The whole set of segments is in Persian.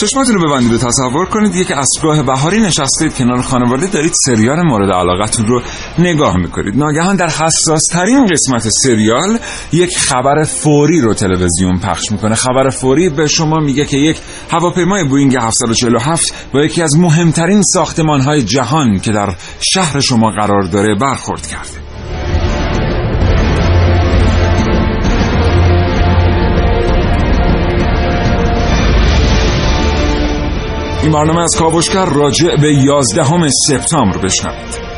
چشماتون رو ببندید و تصور کنید یک اسبگاه بهاری نشستید کنار خانواده دارید سریال مورد علاقتون رو نگاه می‌کنید. ناگهان در حساس ترین قسمت سریال یک خبر فوری رو تلویزیون پخش می‌کنه. خبر فوری به شما میگه که یک هواپیمای بوینگ 747 با یکی از مهمترین ساختمان های جهان که در شهر شما قرار داره برخورد کرده. این برنامه از کاوشگر راجع به 11 سپتامبر بشنوید.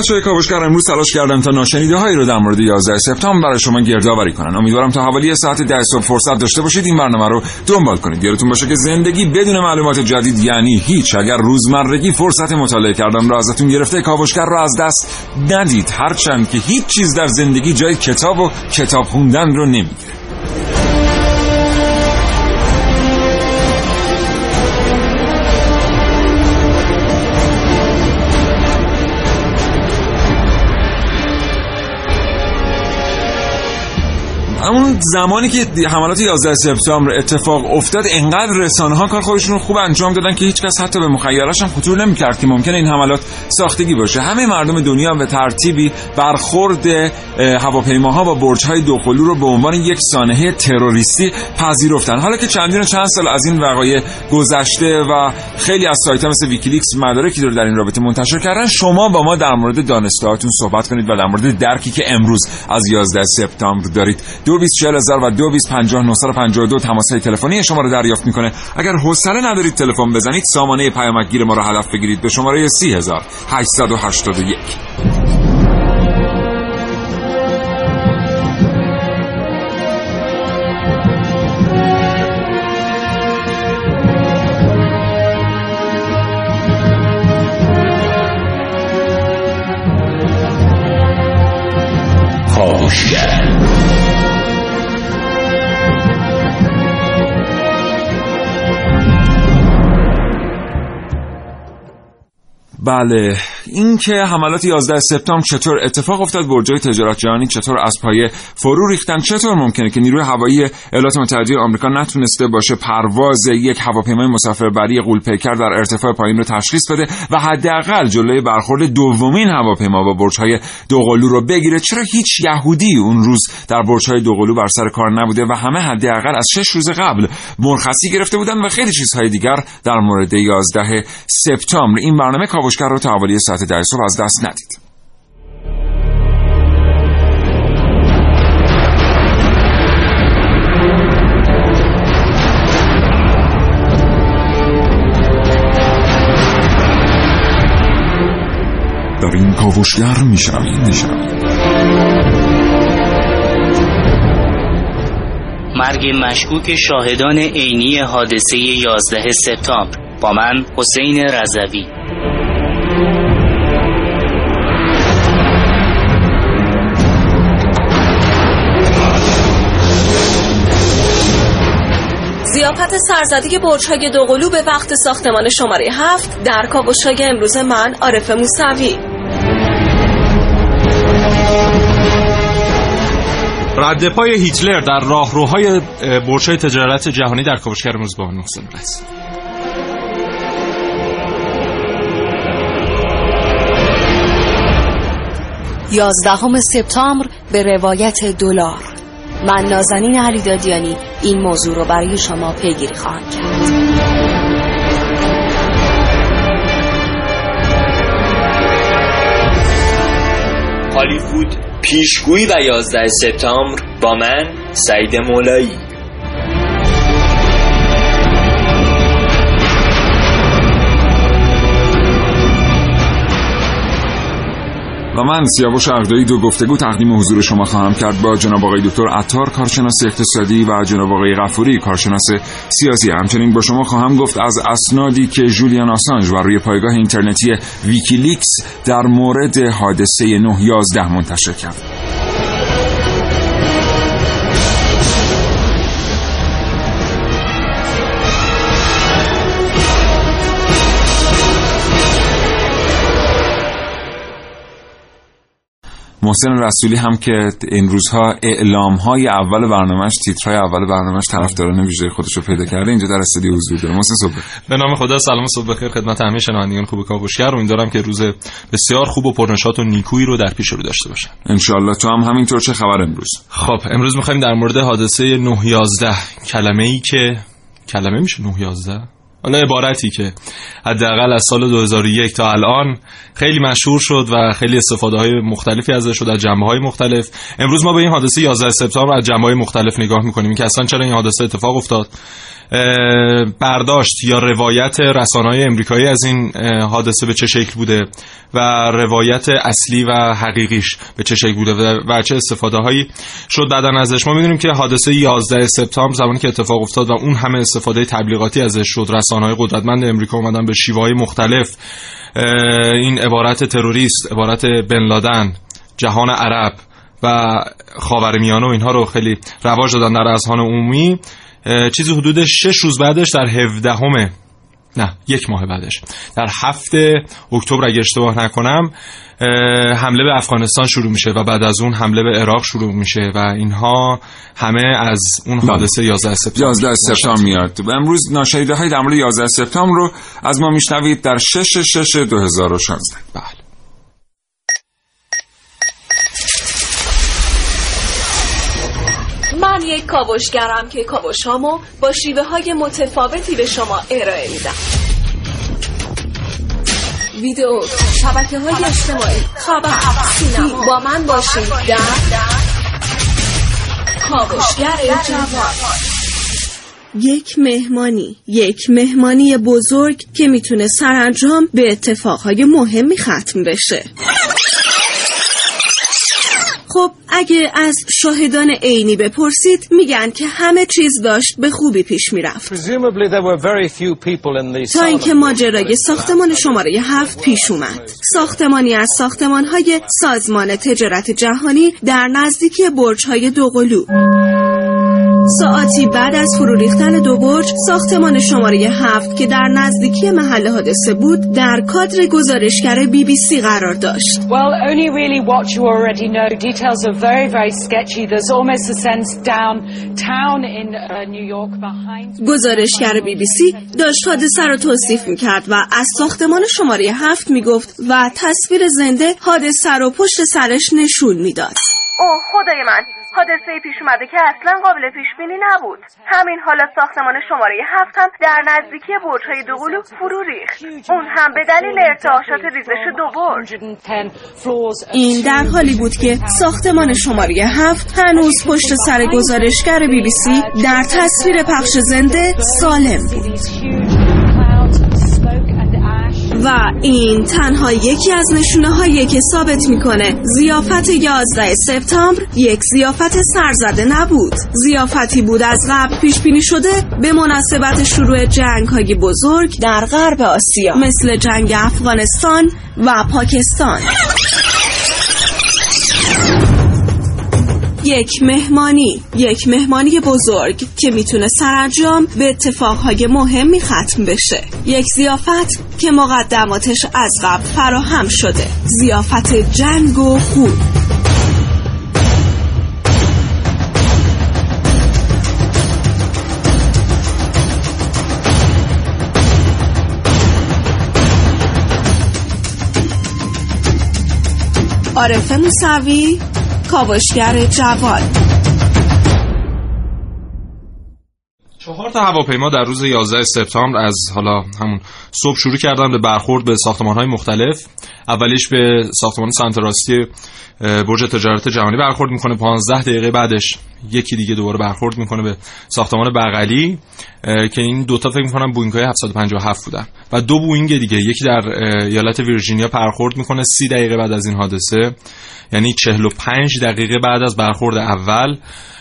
بچه های کاوشگر امروز تلاش کردم تا ناشنیده هایی رو در مورد 11 سپتامبر برای شما گردآوری کنن. امیدوارم تا حوالی ساعت 10 صبح فرصت داشته باشید این برنامه رو دنبال کنید. یادتون باشه که زندگی بدون معلومات جدید یعنی هیچ. اگر روزمرگی فرصت مطالعه کردم رو ازتون گرفته کاوشگر رو از دست ندید. هرچند که هیچ چیز در زندگی جای کتاب و کتاب خوندن رو نمی‌گیره. همون زمانی که حملات 11 سپتامبر اتفاق افتاد انقدر رسانه ها کار خودشون رو خوب انجام دادن که هیچکس حتی به مخیلش هم خطور نمی‌کرد که ممکنه این حملات ساختگی باشه. همه مردم دنیا به ترتیبی برخورد هواپیماها با برج های دوقلو رو به عنوان یک سانحه تروریستی پذیرفتن. حالا که چندین و چند سال از این وقایع گذشته و خیلی از سایت مثل ویکیلیکس مدارکی رو در این رابطه منتشر کردن شما با ما در مورد دانستهاتون صحبت کنید و در مورد درکی که امروز از 11 سپتامبر دارید. دو و دو دو تماس های تلفنی شما رو دریافت می‌کنه. اگر حوصله ندارید تلفن بزنید سامانه پیامکگیر ما رو هدف بگیرید به شماره 3881 بله. اینکه حملات 11 سپتامبر چطور اتفاق افتاد برجای تجارت جهانی چطور از پایه فرو ریختن چطور ممکنه که نیروی هوایی ایالات متحده آمریکا نتونسته باشه پرواز یک هواپیمای مسافربری غول‌پیکر در ارتفاع پایین رو تشخیص بده و حداقل جلوی برخورد دومین هواپیما با برج‌های دوقلو رو بگیره؟ چرا هیچ یهودی اون روز در برج‌های دوقلو بر سر کار نبوده و همه حداقل از شش روز قبل مرخصی گرفته بودن و خیلی چیزهای دیگر در مورد 11 سپتامبر؟ این برنامه کاوشگر رو تا حوالی ده صبح از دست ندید. در این کاوشگر میشنوید میشنوید مرگ مشکوک شاهدان عینی حادثه 11 سپتامبر با من حسین رضوی. زیافت سرزدی برج‌های دوقلو به وقت ساختمان شماره هفت در کاوش‌های امروز من عارف موسوی. رد پای هیتلر در راهروهای برج‌های تجارت جهانی در کاوشگر امروز با محسن رس یازدهم سپتامبر به روایت دلار. من نازنین علیدادیانی این موضوع رو برای شما پیگیری خواهم کرد. هالیوود پیشگویی و 11 سپتامبر با من سعید مولایی. من سیاوش اردایی دو گفتگو تقدیم حضور شما خواهم کرد. با جناب آقای دکتر عطار کارشناس اقتصادی و جناب آقای غفوری کارشناس سیاسی. همچنین با شما خواهم گفت از اسنادی که جولیان آسانج و روی پایگاه اینترنتی ویکیلیکس در مورد حادثه 911 منتشر کرد. محسن رسولی هم که این روزها اعلام های اول برنامهش تیترهای اول برنامهش طرفداران ویژه خودش رو پیدا کرده اینجا در استودیو حضور داره. محسن صبح. به نام خدا سلام صبح بخیر خدمت همه شنوندگان خوب کاوشگر امیدوارم که روز بسیار خوب و پرنشاط و نیکویی رو در پیش رو داشته باشن. ان تو هم همینطور. چه خبر امروز؟ خب امروز می‌خوایم در مورد حادثه 911 کلمه ای که کلمه میشه 911 حالا عبارتی که حداقل از سال 2001 تا الان خیلی مشهور شد و خیلی استفاده های مختلفی ازش شد از جنبه های مختلف. امروز ما به این حادثه 11 سپتامبر از جنبه های مختلف نگاه می‌کنیم که اصلا چرا این حادثه اتفاق افتاد؟ برداشت یا روایت رسانه‌های امریکایی از این حادثه به چه شکل بوده و روایت اصلی و حقیقیش به چه شکل بوده و چه استفاده هایی شد بعدا ازش. ما می‌دونیم که حادثه 11 سپتامبر زمانی که اتفاق افتاد و اون همه استفاده تبلیغاتی ازش شد. رسانه‌های قدرتمند امریکا اومدن به شیوه مختلف. این عبارت تروریست عبارت بن لادن جهان عرب و خاورمیانه و اینها رو خیلی رواج دادن در اذهان عمومی. چیزی حدود 6 روز بعدش در 17 همه نه یک ماه بعدش. در هفته اکتبر اگه اشتباه نکنم حمله به افغانستان شروع میشه و بعد از اون حمله به عراق شروع میشه و اینها همه از اون بله. حادثه 11 سپتامبر 11 سپتامبر میاد. و امروز ناشریده های در مورد 11 سپتامبر رو از ما میشنوید در 6 6 2016 بله. من یک کاوشگرم که کاوشامو با شیوه های متفاوتی به شما ارائه میدم. ویدیو شبکه های اجتماعی خبر سینما. با من باشید. در کاوشگر جوان. یک مهمانی یک مهمانی بزرگ که می‌تونه سرانجام به اتفاقهای مهمی ختم بشه. خب اگه از شاهدان عینی بپرسید میگن که همه چیز داشت به خوبی پیش می‌رفت. تا اینکه ماجرای ساختمان شماره هفت پیش اومد. ساختمانی از ساختمانهای سازمان تجارت جهانی در نزدیکی برجهای دوقلو. ساعتی بعد از فرو ریختن دو برج ساختمان شماره هفت که در نزدیکی محل حادثه بود در کادر گزارشگر بی بی سی قرار داشت well, only really what you already know. Details are very, very sketchy. There's almost a sense downtown in uh, New York behind... گزارشگر بی بی سی داشت حادثه را توصیف می‌کرد و از ساختمان شماره هفت می‌گفت و تصویر زنده حادثه را پشت سرش نشون می‌داد. اوه خدای من حادثه پیش اومده که اصلا قابل پیش بینی نبود. همین حالا ساختمان شماره هفت هم در نزدیکی برجهای دوقلو فرو ریخت. اون هم به دلیل ارتعاشات ریزش دو برج. این در حالی بود که ساختمان شماره هفت هنوز پشت سر گزارشگر بی بی سی در تصویر پخش زنده سالم بود. و این تنها یکی از نشونه هایی که ثابت می‌کنه زیافت 11 سپتامبر یک زیافت سرزده نبود. زیافتی بود از قبل پیش بینی شده به مناسبت شروع جنگ های بزرگ در غرب آسیا مثل جنگ افغانستان و پاکستان. یک مهمانی یک مهمانی بزرگ که می‌تونه سرانجام به اتفاقهای مهمی ختم بشه. یک زیافت که مقدماتش از قبل فراهم شده. زیافت جنگ و خون. عارف موسوی کاوشگر جوان. چهار تا هواپیما در روز 11 سپتامبر از حالا همون صبح شروع کردن به برخورد به ساختمان های مختلف. اولیش به ساختمان سمت راستی برج تجارت جهانی برخورد می‌کنه. 15 دقیقه بعدش یکی دیگه دوباره برخورد می‌کنه به ساختمان بغلی که این دوتا فکر می‌کنم بوینگ های 757 بودن. و دو بوینگ دیگه یکی در ایالت ویرجینیا برخورد می‌کنه 30 دقیقه بعد از این حادثه. یعنی 45 دقیقه بعد از برخورد اول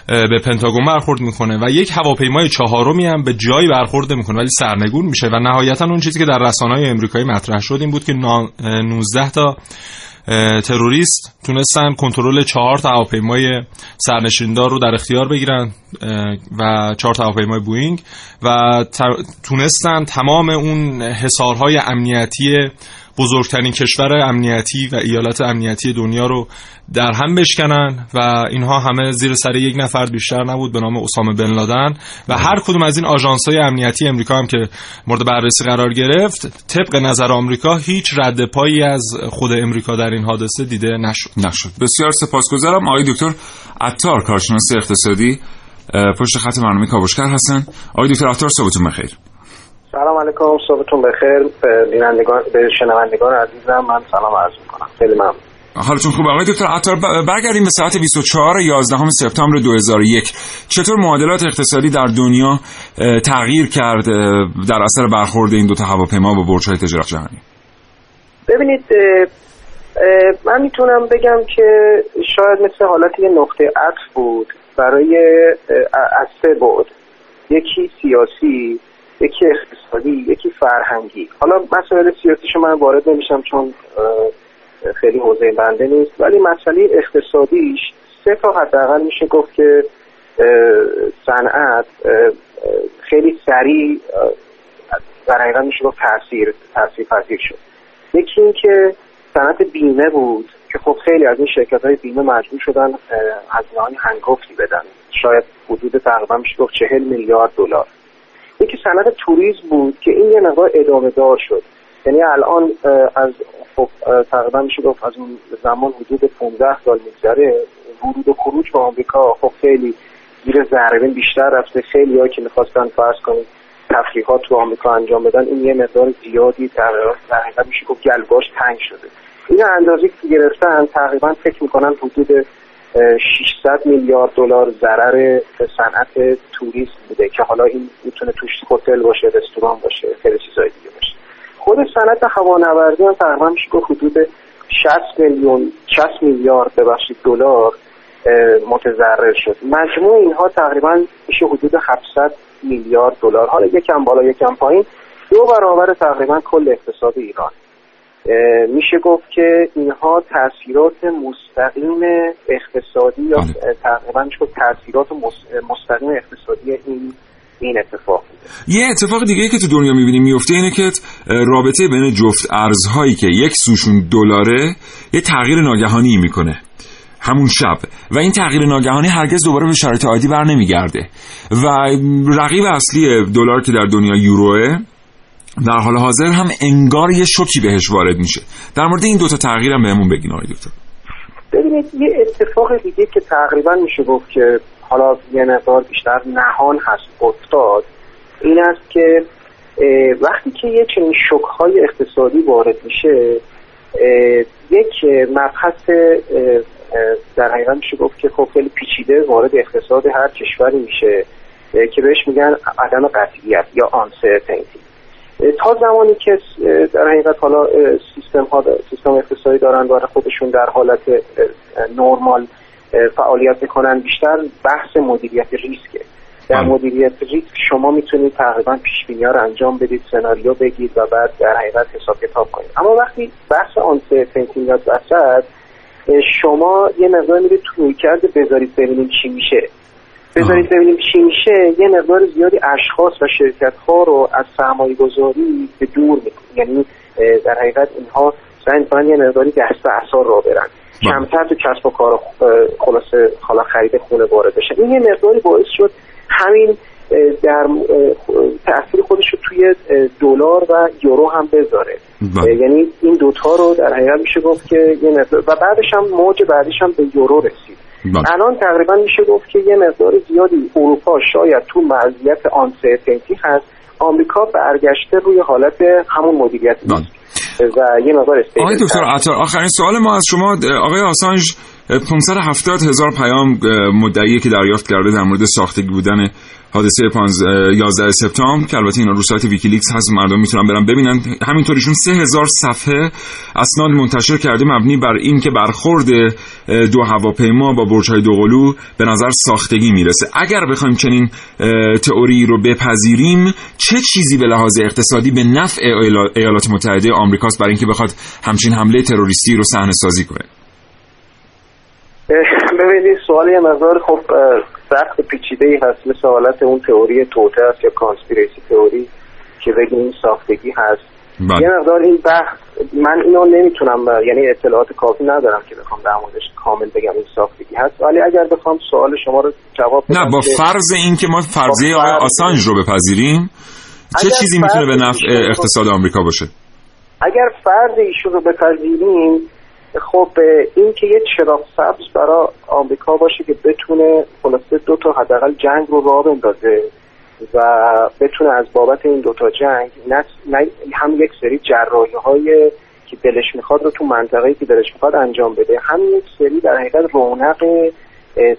به پنتاگون برخورد می‌کنه. و یک هواپیمای چهارمی هم به جایی برخورد می‌کنه ولی سرنگون میشه. و نهایتا اون چیزی که در رسانه های امریکایی مطرح شد این بود که 19 تا تروریست تونستن کنترل چهار تا هواپیمای سرنشیندار رو در اختیار بگیرن و چهار تا هواپیمای بوینگ و تونستن تمام اون حصارهای امنیتی بزرگترین کشور امنیتی و ایالت امنیتی دنیا رو در هم بشکنن و اینها همه زیر سر یک نفر بیشتر نبود به نام اسامه بن لادن و هر کدوم از این های امنیتی امریکا هم که مورد بررسی قرار گرفت طبق نظر آمریکا هیچ رد پایی از خود امریکا در این حادثه دیده نشد. نشد. بسیار سپاسگزارم. آقای دکتر عطار کارشناس اقتصادی پشت خط برنامه کاوشگر هستن. آقای دکتر عطار صبحتون بخیر. سلام علیکم صبحتون بخیر. به بینندگان به شنوندگان عزیزم من سلام عرض می‌کنم. خیلی ممنون. حالتون خوبه؟ آقای دکتر عطار برگردیم به ساعت 24 11 سپتامبر 2001 چطور معادلات اقتصادی در دنیا تغییر کرد در اثر برخورد این دو تا هواپیما با برج‌های تجارت جهانی؟ ببینید من می‌تونم بگم که شاید مثل حالت یه نقطه عطف بود. برای از سه بود یکی سیاسی یکی اقتصادی یکی فرهنگی. حالا مسائل سیاسیشو من وارد نمیشم چون خیلی حوزه بنده نیست. ولی مسئله اقتصادیش سه تا حداقل میشه گفت که صنعت خیلی سریع در حقیقت میشه گفت تاثیر تاثیر پذیر شد. یکی این که صنعت بیمه بود که خب خیلی از این شرکت های بیمه مجبور شدن های هنگفتی بدن. شاید حدود تقریبا میشه گفت چهل میلیارد دلار. یکی صنعت توریسم بود که این یه مقدار ادامه دار شد. یعنی الان از خب تقریبا میشه گفت از اون زمان حدود 15 سال میگذره ورود و خروج به آمریکا خب خیلی زیر ضربه بیشتر رفته. خیلی هایی که می‌خواستن فرض کنید تفریحات تو آمریکا انجام بدن این یه مقدار زیادی در حقیقت میشه گفت گلباش تنگ شده. این اندازه که گرفتن تقریبا فکر می‌کنن حدود 600 میلیارد دلار ضرر صنعت توریسم بوده که حالا این می‌تونه توش هتل باشه رستوران باشه خیلی چیزای دیگه باشه. خود صنعت هوانوردی هم تقریبا میشه گفت حدود 60 میلیون 60 میلیارد ببخشید دلار متضرر شد. مجموع اینها تقریبا میشه حدود 700 میلیارد دلار. حالا یکم بالا یکم پایین. دو برابر تقریبا کل اقتصاد ایران. میشه گفت که اینها تاثیرات مستقیم اقتصادی یا تقریبا میشه تاثیرات مستقیم اقتصادی این این اتفاق یه اتفاق دیگه که تو دنیا می‌بینیم میفته اینه که رابطه بین جفت ارزهایی که یک سوشون دلاره یه تغییر ناگهانی می‌کنه. همون شب. و این تغییر ناگهانی هرگز دوباره به شرایط عادی بر نمیگرده و رقیب اصلی دلار که در دنیا یوروه در حال حاضر هم انگار یه شوکی بهش وارد میشه. در مورد این دوتا تغییر هم بهمون بگین آقای دکتر. ببینید یه اتفاق دیگه که تقریبا میشه گفت که حالا یه مقدار بیشتر نهان هست افتاد این است که وقتی که یه چنین شک های اقتصادی وارد میشه یک مبحث در حقیقت میشه گفت که خب خیلی پیچیده وارد اقتصاد هر کشوری میشه که بهش میگن عدم قطعیت یا آنسرتینتی تا زمانی که در حقیقت حالا سیستم ها سیستم اقتصادی دارن برای خودشون در حالت نرمال فعالیت می‌کنن بیشتر بحث مدیریت ریسکه در بله. مدیریت ریسک شما می‌تونید تقریبا پیش بینی رو انجام بدید سناریو بگید و بعد در حقیقت حساب کتاب کنید. اما وقتی بحث آنسرتینتی میاد وسط شما یه مقدار میرید توی کرده بذارید ببینیم چی میشه. بذارید ببینیم چی میشه. یه مقدار زیادی اشخاص و شرکت ها رو از سرمایه گذاری به دور می‌کنه یعنی در حقیقت اینها سعی می‌کنن یه مقداری دست اثار را برن. بله. کمتر تو کسب و کار خلاصه حالا خرید خونه وارد بشن این یه مقداری باعث شد همین در تاثیر خودش رو توی دلار و یورو هم بذاره. بله. یعنی این دوتا رو در حقیقت میشه گفت که یه و بعدش هم موج بعدش هم به یورو رسید. بله. الان تقریبا میشه گفت که یه مقدار زیادی اروپا شاید تو وضعیت uncertainty هست آمریکا برگشته روی حالت همون مدیریت بله. و یه مقدار آقای دکتر عطار آخرین سوال ما از شما آقای آسانج 570 هزار پیام مدعیه که دریافت کرده در مورد ساختگی بودن حادثه 11 سپتامبر که البته اینا رو سایت ویکیلیکس هست مردم می‌تونن برن ببینن. همینطور ایشون 3000 صفحه اسناد منتشر کرده مبنی بر این که برخورد دو هواپیما با برج‌های دوقلو به نظر ساختگی می‌رسه. اگر بخوایم چنین تئوری رو بپذیریم چه چیزی به لحاظ اقتصادی به نفع ایالات متحده آمریکاست برای اینکه بخواد همچین حمله تروریستی رو صحنه سازی کنه؟ ببینید سوال یه مقدار خب سخت پیچیده ای هست. مثل حالت اون تئوری توته است یا کانسپیرسی تئوری که بگیم این ساختگی هست. بله. یه مقدار این بحث من اینو نمی‌تونم یعنی اطلاعات کافی ندارم که بخوام در موردش کامل بگم این ساختگی هست. ولی اگر بخوام سوال شما رو جواب بدم نه با فرض این که ما فرضیه آقای آسانج رو بپذیریم چه چیزی می‌تونه به نفع اقتصاد آمریکا باشه؟ اگر فرض ایشون رو بپذیریم خب این که یه چراغ سبز برای آمریکا باشه که بتونه خلاصه دو تا حداقل جنگ رو راه بندازه و بتونه از بابت این دوتا جنگ نه, هم یک سری جراحی های که دلش می‌خواد رو تو منطقه‌ای که دلش می‌خواد انجام بده هم یک سری در حقیقت رونق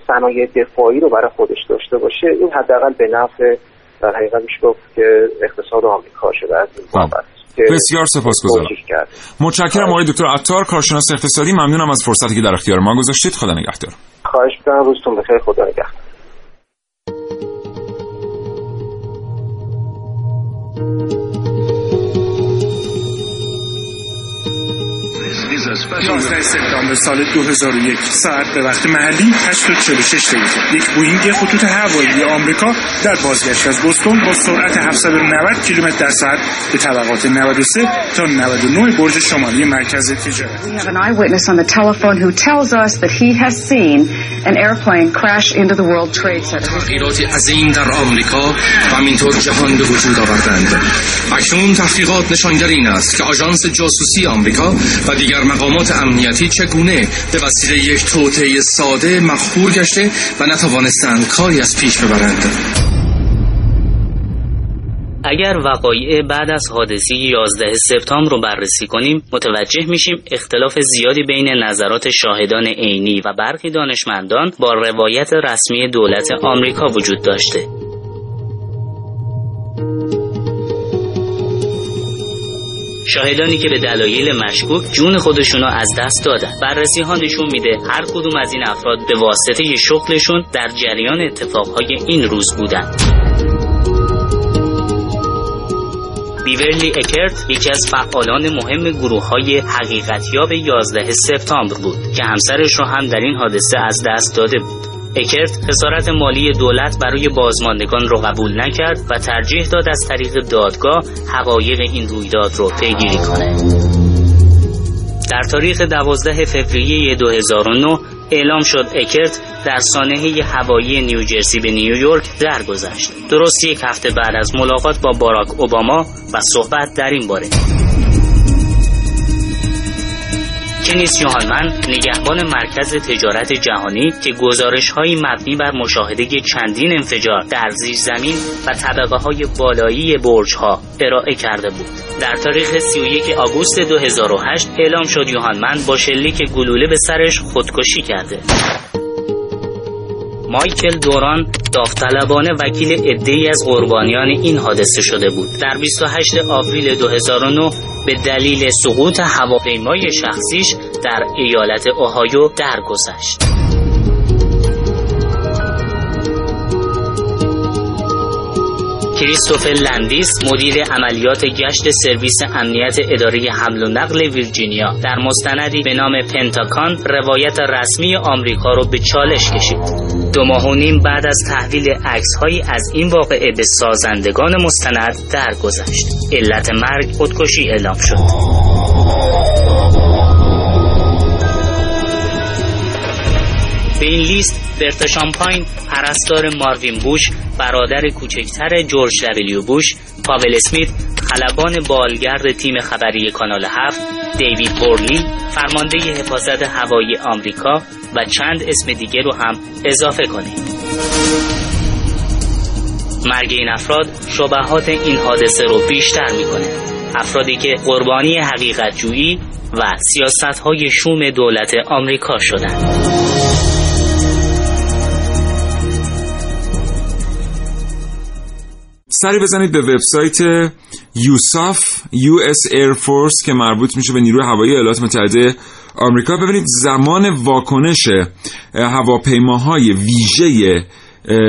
صنایع دفاعی رو برای خودش داشته باشه. این حداقل به نفع در حقیقت میشه گفت که اقتصاد آمریکا شده از این بابت. بسیار سپاسگزارم. متشکرم آقای دکتر عطار کارشناس اقتصادی ممنونم از فرصتی که در اختیار ما گذاشتید. خدا نگهدار. خواهش می‌کنم روزتون بخیر. خدا نگهدار. یازده سپتامبر سال 2001 ساعت به وقت محلی 8 و 46 دقیقه یک بوینگ خطوط هوایی آمریکا در بازگشت از بوستون با سرعت 790 کیلومتر در ساعت به طبقات 93 تا 99 برج شمالی مرکز تجارت. We have an eyewitness on the telephone who tells us that he has seen an airplane crash into the World Trade Center. تغییرات عظیم در آمریکا و همینطور جهان به وجود آوردند. اکنون تحقیقات نشانگر این است که آژانس جاسوسی آمریکا و دیگر مقامات امنیتی چگونه به وسیله یک توطئه ساده مخفور گشته و نتوانستند کاری از پیش ببرند؟ اگر وقایع بعد از حادثه 11 سپتامبر رو بررسی کنیم متوجه میشیم اختلاف زیادی بین نظرات شاهدان عینی و برخی دانشمندان با روایت رسمی دولت آمریکا وجود داشته. شاهدانی که به دلایل مشکوک جون خودشونو از دست دادن. بررسی ها نشون میده هر کدوم از این افراد به واسطه شغلشون در جریان اتفاقهای این روز بودن. بیورلی اکرت یکی از فعالان مهم گروه های حقیقتیاب 11 سپتامبر بود که همسرش رو هم در این حادثه از دست داده بود. اکرت خسارت مالی دولت برای بازماندگان را قبول نکرد و ترجیح داد از طریق دادگاه حقایق این رویداد را پیگیری کنه. در تاریخ 12 فوریه 2009 اعلام شد اکرت در سانحه هوایی نیوجرسی به نیویورک درگذشت. درست یک هفته بعد از ملاقات با باراک اوباما و صحبت در این باره. کنیس یوهانمن نگهبان مرکز تجارت جهانی که گزارش های مبنی بر مشاهده چندین انفجار در زیر زمین و طبقه های بالایی برج ها ارائه کرده بود. در تاریخ 31 آگوست 2008 اعلام شد یوهانمن با شلیک گلوله به سرش خودکشی کرده. مایکل دوران داوطلبانه وکیل عدهای از قربانیان این حادثه شده بود. در 28 آوریل 2009 به دلیل سقوط هواپیمای شخصیش در ایالت اوهایو درگذشت. کریستوفر لندیس مدیر عملیات گشت سرویس امنیت اداره حمل و نقل ویرجینیا. در مستندی به نام PentaCon روایت رسمی آمریکا رو به چالش کشید. دو ماه و نیم بعد از تحویل عکس هایی از این واقعه به سازندگان مستند درگذشت. علت مرگ خودکشی اعلام شد. به این لیست برتا شامپاین پرستار ماروین بوش برادر کوچکتر جورج دبلیو بوش پاول اسمیت خلبان بالگرد تیم خبری کانال 7 دیوید بورلی فرمانده حفاظت هوایی آمریکا و چند اسم دیگه رو هم اضافه کنید مرگ این افراد شبهات این حادثه رو بیشتر می‌کنه افرادی که قربانی حقیقت جویی و سیاست های شوم دولت آمریکا شدند. سری بزنید به وبسایت یوساف US Air Force که مربوط میشه به نیروی هوایی ایالات متحده آمریکا ببینید زمان واکنش هواپیماهای ویژه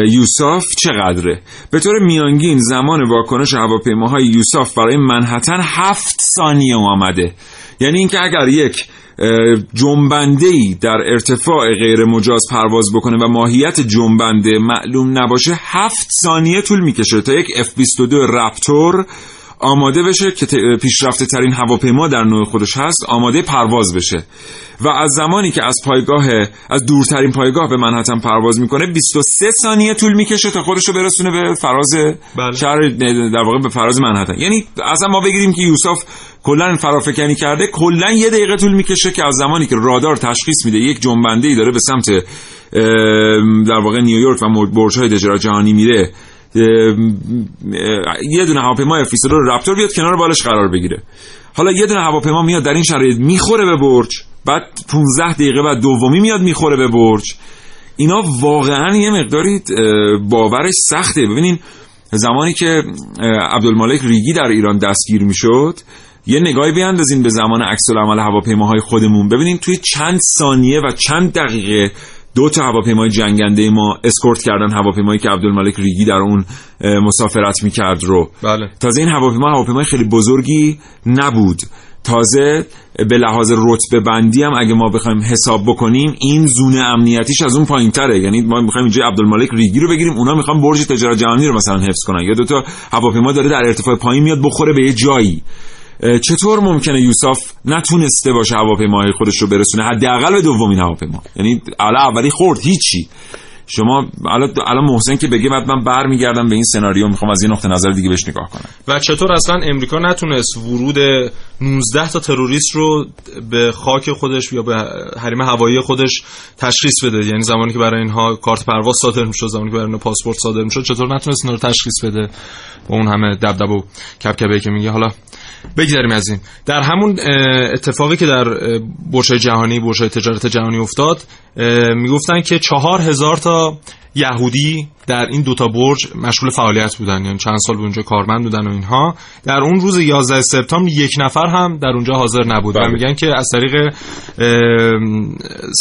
یوساف چقدره؟ به طور میانگین زمان واکنش هواپیماهای یوساف برای منحتن هفت ثانیه آمده. یعنی اینکه اگر یک جنبنده ای در ارتفاع غیر مجاز پرواز بکنه و ماهیت جنبنده معلوم نباشه هفت ثانیه طول می‌کشه تا یک F-22 رپتور آماده بشه که پیشرفته ترین هواپیما در نوع خودش هست آماده پرواز بشه. و از زمانی که از پایگاه از دورترین پایگاه به منحتن پرواز می‌کنه 23 ثانیه طول می‌کشه تا خودش رو برسونه به فراز بله. شهر در واقع به فراز منحتن. یعنی اصلا ما بگیریم که یوسف کلا فرافکنی کرده کلا یه دقیقه طول می‌کشه که از زمانی که رادار تشخیص میده یک جنبنده ای داره به سمت در واقع نیویورک و برج های تجارت جهانی میره. یه دونه هواپیما اف رو رپتور بیاد کنار بالش قرار بگیره. حالا یه دونه هواپیما میاد در این شرایط می‌خوره به برج بعد 15 دقیقه بعد دومی میاد می‌خوره به برج. اینا واقعا یه مقداری باورش سخته. ببینین زمانی که عبدالمالک ریگی در ایران دستگیر می‌شد یه نگاهی بیاندازین به زمان عکس العمل هواپیماهای خودمون. ببینین توی چند ثانیه و چند دقیقه دو تا هواپیمای جنگنده ما اسکورت کردن هواپیمایی که عبدالملک ریگی در اون مسافرت می‌کرد رو. بله. تازه این هواپیما هواپیمای خیلی بزرگی نبود. تازه به لحاظ رتبه بندی هم اگه ما بخوایم حساب بکنیم این زونه امنیتیش از اون پایین تره یعنی ما می‌خوایم اینجا عبدالملک ریگی رو بگیریم اونا می‌خوان برج تجارت جهانی رو مثلا حفظ کنن. یا دو تا هواپیما داره در ارتفاع پایین میاد بخوره به یه جایی. چطور ممکنه یوسف نتونسته باشه هواپیمای خودش رو برسونه؟ حداقل به دومین هواپیما. یعنی الا اولی خورد هیچی. شما الان محسن که بگه بعد من برمیگردم به این سناریو می‌خوام از این نقطه نظر دیگه بهش نگاه کنم. و چطور اصلا امریکا نتونست ورود 19 تا تروریست رو به خاک خودش یا به حریم هوایی خودش تشخیص بده؟ یعنی زمانی که برای اینها کارت پرواز صادر می‌شد زمانی که برای اینها پاسپورت صادر می‌شد چطور نتونست اینا رو تشخیص بده؟ با اون همه دبدب و کبکبه که میگه. حالا بگذاریم از این. در همون اتفاقی که در برج جهانی برج تجارت جهانی افتاد می‌گفتن که چهار هزار یهودی در این دوتا برج مشغول فعالیت بودن یعنی چند سال اونجا کارمند بودن و اینها. در اون روز 11 سپتامبر یک نفر هم در اونجا حاضر نبود. و بله. میگن که از طریق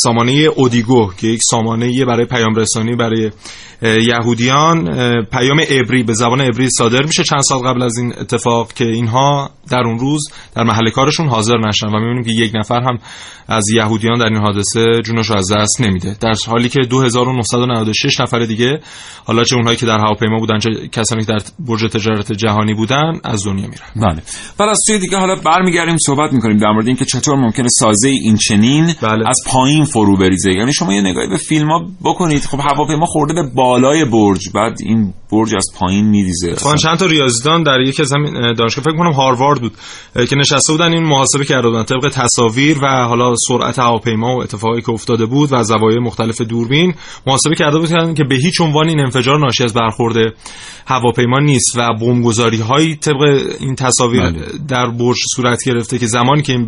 سامانه اودیگو که یک سامانه برای پیام رسانی برای یهودیان پیام عبری به زبان عبری صادر میشه. چند سال قبل از این اتفاق که اینها در اون روز در محل کارشون حاضر نشن. و می‌بینیم که یک نفر هم از یهودیان در این حادثه جونش رو از دست نمیده. در حالی که 2996 نفر دیگه حالا چه اونهایی که در هواپیما بودن چه کسانی که در برج تجارت جهانی بودن از دنیا میرن. بله. بعد از سوی دیگه حالا برمیگردیم صحبت می‌کنیم در مورد اینکه چطور ممکنه سازه این چنین بله. از پایین فرو بریزه. یعنی شما یه نگاهی به فیلم ها بکنید. خب هواپیما خورده به بالای برج بعد این برج از پایین میریزه. خب چند تا ریاضیدان در یکی از همین دانشگاه فکر کنم هاروارد بود که نشسته بودن این محاسبه کرده بودن طبق تصاویر و حالا سرعت هواپیما و اتفاقی که افتاده بود و زوایای مختلف دوربین محاسبه کرده بودن که به هیچ عنوان این انفجار ناشی از برخورد هواپیما نیست و بمبگذاری هایی طبق این تصاویر بله. در برج صورت گرفته که زمانی که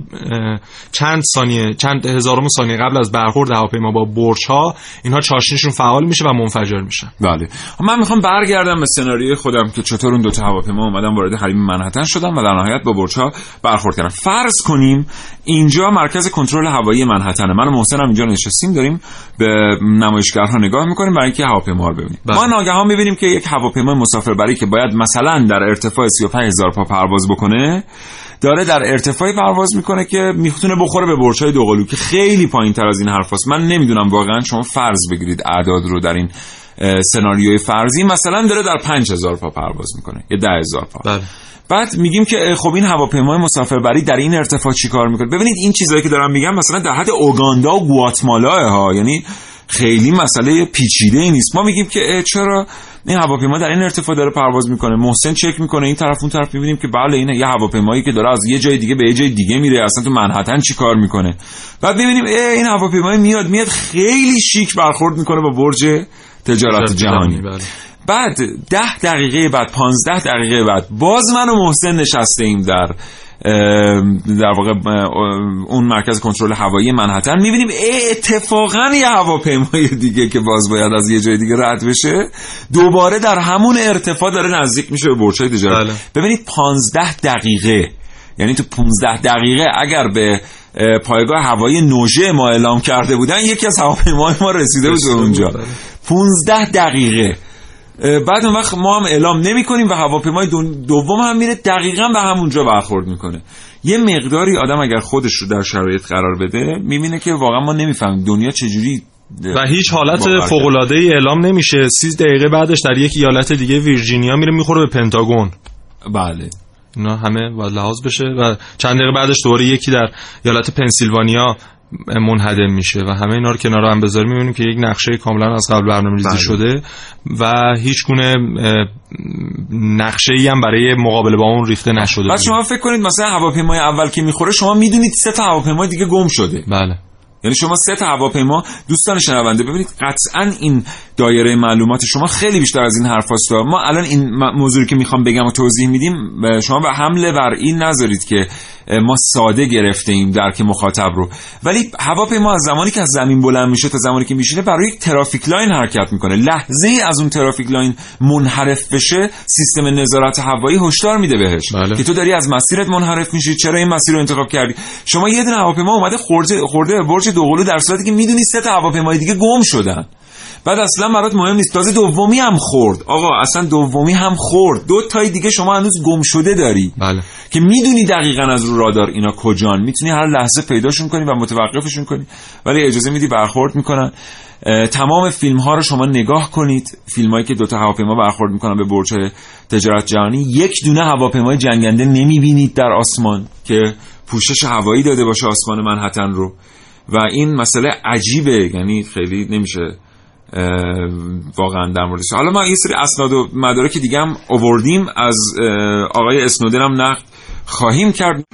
چند ثانیه چند هزارم ثانیه قبل از برخورد هواپیما با برج ها اینها چاشنیشون فعال میشه و منفجر میشه. بله. من می‌خوام برگردم به سناریوی خودم که چطور اون دو تا هواپیما اومدن وارد حریم منحتن شدن و در نهایت با برج ها برخورد کردن. فرض کنیم اینجا مرکز کنترل هوایی منحتن من و محسن هم اینجا نشستیم داریم به نمایشگرها نگاه می‌کنیم برای اینکه هواپیما رو ببینیم. بله. ما ناگهان می‌بینیم که یک هواپیما مسافربری که باید مثلا در ارتفاع 35000 پا پرواز بکنه داره در ارتفاعی پرواز می‌کنه که می‌تونه بخوره به برج‌های دوقلو که خیلی پایین تر از این حرفاست من نمی‌دونم واقعا شما فرض بگیرید اعداد رو در این سناریوی فرضی مثلا داره در 5000 پا پرواز می‌کنه یا 10000 پا بله. بعد میگیم که خب این هواپیمای مسافربری در این ارتفاع چیکار می‌کنه ببینید این چیزایی که دارم میگم مثلا در حد اوگاندا و گواتمالا ها یعنی خیلی مسئله پیچیده ای نیست. ما میگیم که چرا؟ این هواپیما در این ارتفاع داره پرواز می‌کنه. محسن چک می‌کنه. این طرف اون طرف می‌بینیم که بله این یه هواپیمایی که داره از یه جای دیگه به یه جای دیگه میره. اصلا تو منحتن چی کار می‌کنه؟ بعد می‌بینیم این هواپیمای میاد. میاد خیلی شیک برخورد می‌کنه با برج تجارت جهانی بله. بعد ده دقیقه بعد پانزده دقیقه بعد باز من و محسن نشسته ایم در در واقع اون مرکز کنترل هوایی منحتن می‌بینیم اتفاقا یه هواپیمای دیگه که باز باید از یه جای دیگه رد بشه دوباره در همون ارتفاع داره نزدیک میشه به برجای تجارت بله. ببینید 15 دقیقه یعنی تو 15 دقیقه اگر به پایگاه هوایی نوژه ما اعلام کرده بودن یکی از هواپیماهای ما رسیده بود اونجا 15 بله. دقیقه بعد اون وقت ما هم اعلام نمی کنیم و هواپیمای دوم هم میره دقیقا به همونجا برخورد می‌کنه. یه مقداری آدم اگر خودش رو در شرایط قرار بده می‌بینه که واقعا ما نمی‌فهمیم دنیا چجوری و هیچ حالت فوق العاده ای اعلام نمیشه. 30 دقیقه بعدش در یک ایالت دیگه ویرجینیا میره می‌خوره به پنتاگون. بله. اینا همه باید لحاظ بشه. و چند دقیقه بعدش دوباره یکی در ایالت پنسیلوانیا منهدم میشه و همه اینا رو کنار هم بذاریم. می‌بینیم که یک نقشه کاملا از قبل برنامه‌ریزی بله. شده و هیچ گونه نقشه ای هم برای مقابله با اون ریخته نشده. بعد شما فکر کنید مثلا هواپیمای اول که می‌خوره شما می‌دونید سه تا هواپیمای دیگه گم شده. بله. یعنی شما سه تا هواپیما دوستان شنونده ببینید قطعا این دایره معلومات شما خیلی بیشتر از این حرف ما الان این موضوعی که می‌خوام بگم و توضیح میدیم شما حمل بر این نذارید که ما ساده گرفته ایم درک مخاطب رو. ولی هواپیما از زمانی که از زمین بلند میشه تا زمانی که میشینه برای یک traffic line حرکت می‌کنه. لحظه ای از اون traffic line منحرف بشه سیستم نظارت هوایی هشدار میده بهش. بله. که تو داری از مسیرت منحرف میشی چرا این مسیر رو انتخاب کردی؟ شما یه دونه هواپیما اومده خورده خورده برج دوقلو در صورتی که می‌دونی سه تا هواپیمای دیگه گم شدن. بعد اصلا برات مهم نیست. تازه دومی هم خورد. آقا اصلا دومی هم خورد. دو تای دیگه شما هنوز گم شده داری. بله. که می‌دونی دقیقا از رو رادار اینا کجان. می‌تونی هر لحظه پیداشون کنی و متوقفشون کنی. ولی اجازه میدی برخورد می‌کنن. تمام فیلم ها رو شما نگاه کنید. فیلم هایی که دوتا هواپیما برخورد می‌کنن به برج تجارت جهانی یک دونه هواپیمای جنگنده نمی‌بینید در آسمان که پوشش هوایی داده باشه آسمان منحتن رو. و این مسئله عجیبه. یعنی خیلی نمیشه واقعا در موردش. حالا ما یه سری اسناد و مدارک دیگه هم آوردیم. از آقای اسنودن هم نقد خواهیم کرد.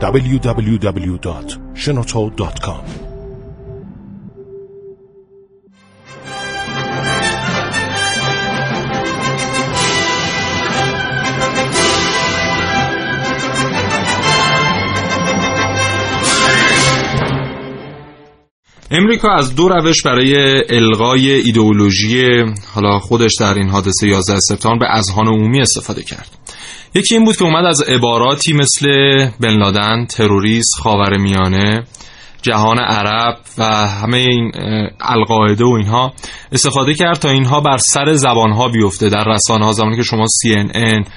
www.shenoto.com امریکا از دو روش برای الغای ایدئولوژی حالا خودش در این حادثه 11 سپتامبر به اذهان عمومی استفاده کرد. یکی این بود که اومد از عباراتی مثل بن لادن، تروریست، خاورمیانه، جهان عرب و همه این القاعده و اینها استفاده کرد تا اینها بر سر زبانها بیفته. در رسانه ها زمانی که شما CNN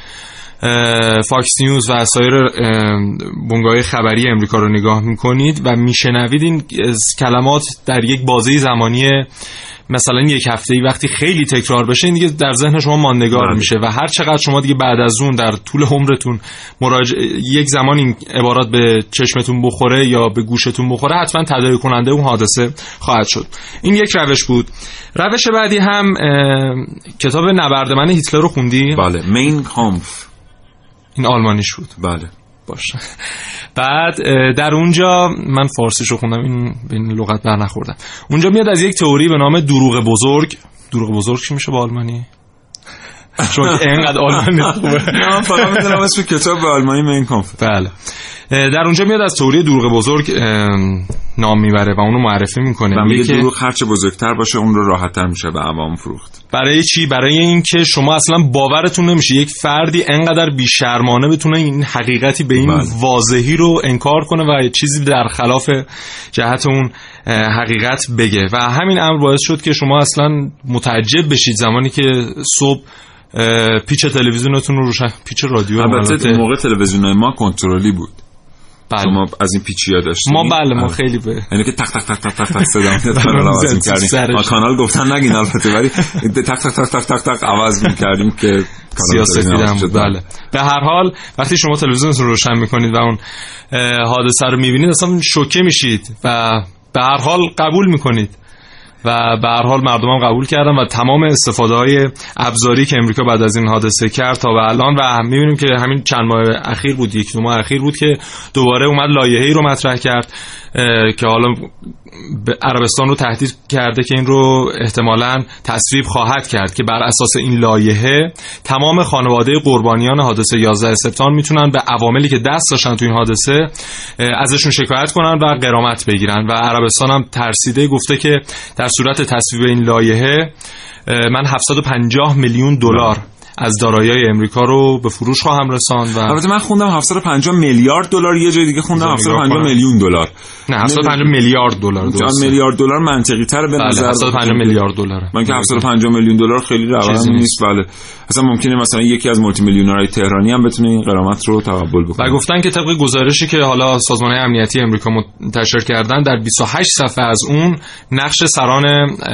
Fox News و سایر بنگاه خبری امریکا رو نگاه می‌کنید و میشنوید این کلمات در یک بازه زمانی مثلا یک هفته ای وقتی خیلی تکرار بشه این دیگه در ذهن شما ماندگار بله. میشه و هر چقدر شما دیگه بعد از اون در طول عمرتون مراجع یک زمان این عبارات به چشمتون بخوره یا به گوشتون بخوره حتما تداعی کننده اون حادثه خواهد شد. این یک روش بود. روش بعدی هم کتاب نبرد من هیتلر رو خوندی؟ بله. مین کامف این آلمانیش بود. بله. باشه. بعد در اونجا من فارسیشو خوندم این به این لغت بر نخوردم اونجا میاد از یک تئوری به نام دروغ بزرگ. دروغ بزرگ چی میشه با آلمانی؟ چون اینقدر آلمانی خوبه نه فقط می‌دونم اسم کتاب به آلمانی مین بله. در اونجا میاد از تئوری دروغ بزرگ نام می‌بره و اونو معرفی می‌کنه. و میگه دروغ هرچه بزرگتر باشه اون رو راحتتر میشه به عوام فروخت. برای چی؟ برای اینکه شما اصلا باورتون نمیشه. یک فردی انقدر بیشرمانه بتونه این حقیقتی به این بله. واضحی رو انکار کنه و چیزی در خلاف جهت اون حقیقت بگه. و همین امر باعث شد که شما اصلا متعجب بشید زمانی که صبح پیچ تلویزیونتون رو روشن پیچ رادیو البته موقع تلویزیون ما کنترلی بود بله. شما از این پیچیا داشتین ما بله ما آره. خیلی به یعنی که تق تق تق تق تق تق صدا بله، عوض می‌کردیم. ما کانال گفتن نگین البته ولی تق تق تق تق تق تق عوض می‌کردیم که کانال سیاست تلویزیون دیدم عوض بود. بله به هر حال وقتی شما تلویزیونتون رو روشن می‌کنید و اون حادثه رو می‌بینید اصلا شوکه میشید و به هر حال قبول می‌کنید و به هر حال مردم هم قبول کردن و تمام استفاده های ابزاری که امریکا بعد از این حادثه کرد تا به الان و می‌بینیم که همین چند ماه اخیر بود یک دو ماه اخیر بود که دوباره اومد لایحه‌ای رو مطرح کرد که حالا عربستان رو تهدید کرده که این رو احتمالا تصویب خواهد کرد که بر اساس این لایحه تمام خانواده قربانیان حادثه 11 سپتامبر می‌تونن به عواملی که دست داشتن تو این حادثه ازشون شکایت کنن و غرامت بگیرن. و عربستان هم ترسیده گفته که در صورت تصویب این لایحه من 750 میلیون دلار از دارایی امریکا رو به فروش خواهم رساند و البته من خوندم 750 میلیارد دلار یه جای دیگه خوندم بذار نگاه 750 کنم. میلیون دلار. نه 750 میلیارد دلار جان درسته. میلیارد دلار منطقی تر به بله، نظر 750 میلیارد دلاره. من که 750 میلیون دلار خیلی رقم نیست. بله. اصلا ممکنه مثلا یکی از مولتی میلیونرهای تهرانی هم بتونه این غرامت رو تقبل بکنه. و گفتن که طبق گزارشی که حالا سازمان امنیتی امریکا منتشر کردن در 28 صفحه از اون نقش سران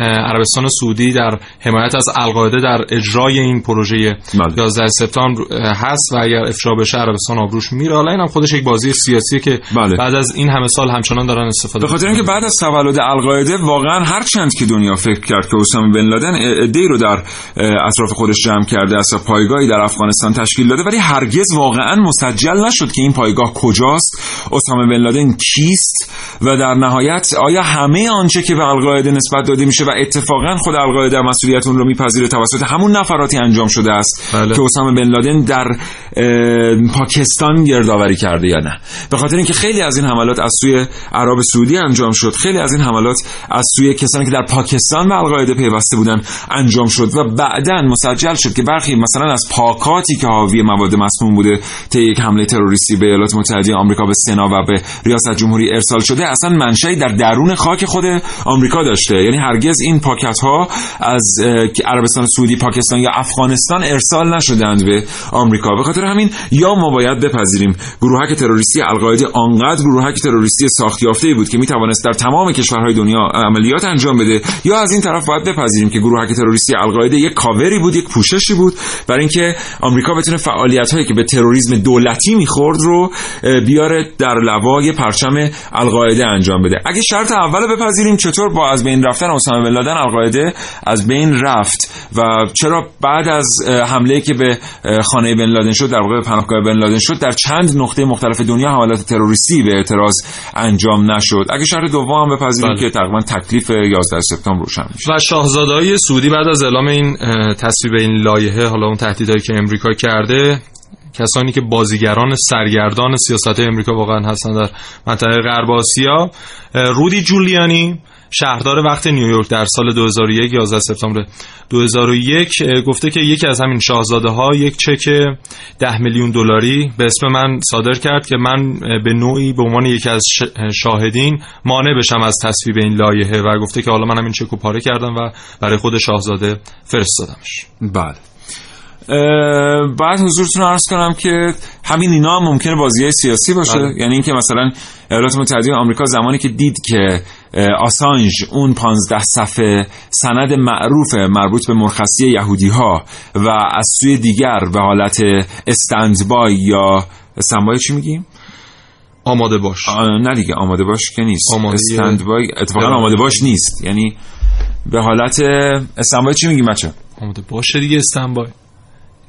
عربستان سعودی در حمایت از القاعده در اجرای این پروژه 11 سپتامبر هست و اگر افشا بشه عربستان آبروش میره. حالا این هم خودش یک بازی سیاسیه که بله. بعد از این همه سال همچنان دارن استفاده به خاطر اینکه بعد از تولد القاعده واقعا هر چند که دنیا فکر کرد که اسامه بن لادن ایده رو در اطراف خودش جمع کرده است و پایگاهی در افغانستان تشکیل داده ولی هرگز واقعا مسجل نشد که این پایگاه کجاست اسامه بن لادن کیست و در نهایت آیا همه آنچه که به القاعده نسبت داده میشه و اتفاقا خود القاعده مسئولیت اون رو میپذیره توسط همون نفراتی انجام شده است بله. که اسامه بن لادن در پاکستان گردآوری کرده یا نه به خاطر اینکه خیلی از این حملات از سوی عرب سعودی انجام شد خیلی از این حملات از سوی کسانی که در پاکستان به القاعده پیوسته بودن انجام شد و بعدا مسجل شد که برخی مثلا از پاکاتی که حاوی مواد مسموم بوده طی یک حمله تروریستی به ایالات متحده آمریکا به سنا و به ریاست جمهوری ارسال شده اصلا منشأی در درون خاک خود آمریکا داشته. یعنی هرگز این پاکت ها از که عربستان سعودی پاکستان یا افغانستان ارسال نشدند به آمریکا. به خاطر همین یا ما باید بپذیریم گروهک تروریستی القاعده آنقدر گروهک تروریستی ساخت یافته بود که می‌توانست در تمام کشورهای دنیا عملیات انجام بده یا از این طرف باید بپذیریم که گروهک تروریستی القاعده یک کاوری بود یک پوششی بود برای اینکه آمریکا بتونه فعالیت هایی که به تروریسم دولتی می‌خورد رو بیاره در لوای پرچم القاعده. انجام بده. اگه شرط اول رو بپذیریم چطور با از بین رفتن اسامه بن لادن القاعده از بین رفت؟ و چرا بعد از حمله که به خانه بن لادن شد در واقع پناهگاه بن لادن شد در چند نقطه مختلف دنیا حملات تروریستی به اعتراض انجام نشد؟ اگه شرط دوم هم بپذیریم بله. که تقریبا تکلیف 11 سپتامبر روشن میشه. و شاهزاده های سعودی بعد از اعلام این تصویب این لایحه حالا اون تهدیدهایی که امریکا کرده کسانی که بازیگران سرگردان سیاست امریکا واقعا هستن در منطقه غرب آسیا. رودی جولیانی شهردار وقت نیویورک در سال 2001 11 سپتامبر 2001 اه، گفته که یکی از همین شاهزاده ها یک چک 10 میلیون دلاری به اسم من صادر کرد که من به نوعی به عنوان یکی از شاهدین مانع بشم از تصویب این لایحه و گفته که حالا من همین چک رو پاره کردم و برای خود شاهزاده فرستادمش. بله. بعد حضورتون رو عرض کنم که همین اینا هم ممکنه بازی سیاسی باشه بله. یعنی اینکه مثلا ایالات متحده آمریکا زمانی که دید که آسانج اون 15 صفحه سند معروف مربوط به مرخصی یهودی ها و از سوی دیگر به حالت استندبای یا استندبای چی میگیم؟ آماده باش آه، نه دیگه آماده باش که نیست آماده- استندبای اتفاقا. آماده باش نیست یعنی به حالت استندبای چی میگیم بچه؟ آماده باشه دیگه استنبای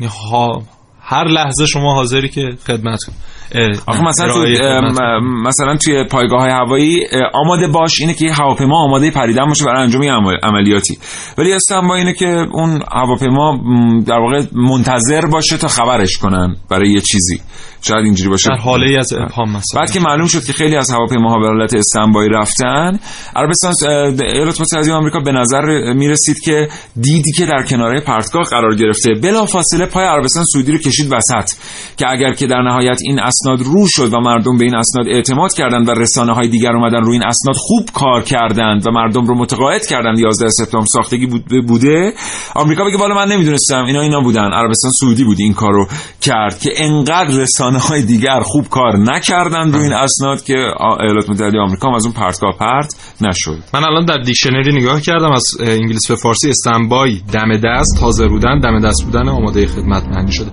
ها هر لحظه شما حاضری که خدمت آخه مثلا. م- مثلا توی پایگاه های هوایی آماده باش اینه که هواپیما آماده پریدن باشه برای انجام عملیاتی. ولی استنبا اینه که اون هواپیما در واقع منتظر باشه تا خبرش کنن برای یه چیزی. شاید اینجوری باشه. در حاله ای از ابهام مثلا بعد که معلوم شد که خیلی از هواپیماها به حالت استنبایی رفتن. عربستان ایالات متحده آمریکا به نظر می‌رسید که دیدی که در کناره پرتگاه قرار گرفته. بلافاصله پای عربستان سعودی رو کشید وسط. که اگر که در نهایت این اسناد رو شد و مردم به این اسناد اعتماد کردند و رسانه های دیگر اومدن روی این اسناد خوب کار کردند و مردم رو متقاعد کردند 11 سپتامبر ساختگی بود- بوده. آمریکا بگه والا من نمی‌دونستم اینا اینا بودن. عربستان سعودی بود این کارو کرد که انقدر رسانه رسانه های دیگر خوب کار نکردن روی این اسناد که ایالات متحده آمریکا از اون پرتگاه پرت نشد. من الان در دیکشنری نگاه کردم از انگلیس به فارسی استنبای دم دست تازه رودن دم دست بودن آماده خدمت معنی شده.